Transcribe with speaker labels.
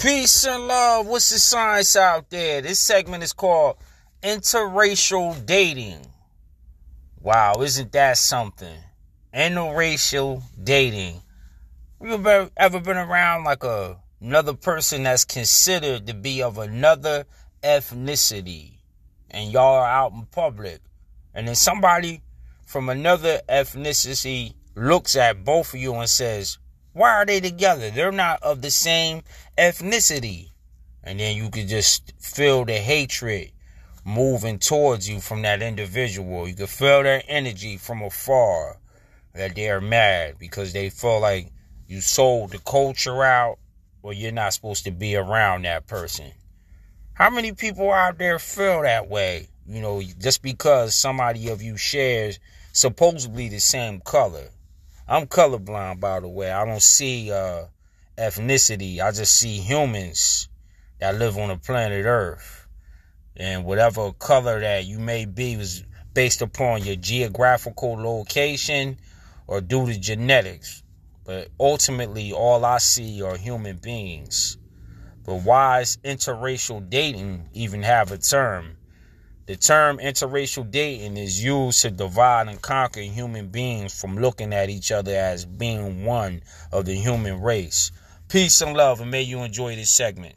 Speaker 1: Peace and love. What's the science out there? This segment is called Interracial Dating. Wow, isn't that something? Interracial dating. You ever ever been around like a another person that's considered to be of another ethnicity, and y'all are out in public, and then somebody from another ethnicity looks at both of you and says, why are they together? They're not of the same ethnicity. And then you could just feel the hatred moving towards you from that individual. You could feel their energy from afar that they're mad because they feel like you sold the culture out or you're not supposed to be around that person. How many people out there feel that way? You know, just because somebody of you shares supposedly the same color. I'm colorblind, by the way. I don't see uh, ethnicity. I just see humans that live on the planet Earth. And whatever color that you may be was based upon your geographical location or due to genetics. But ultimately, all I see are human beings. But why is interracial dating even have a term? The term interracial dating is used to divide and conquer human beings from looking at each other as being one of the human race. Peace and love, and may you enjoy this segment.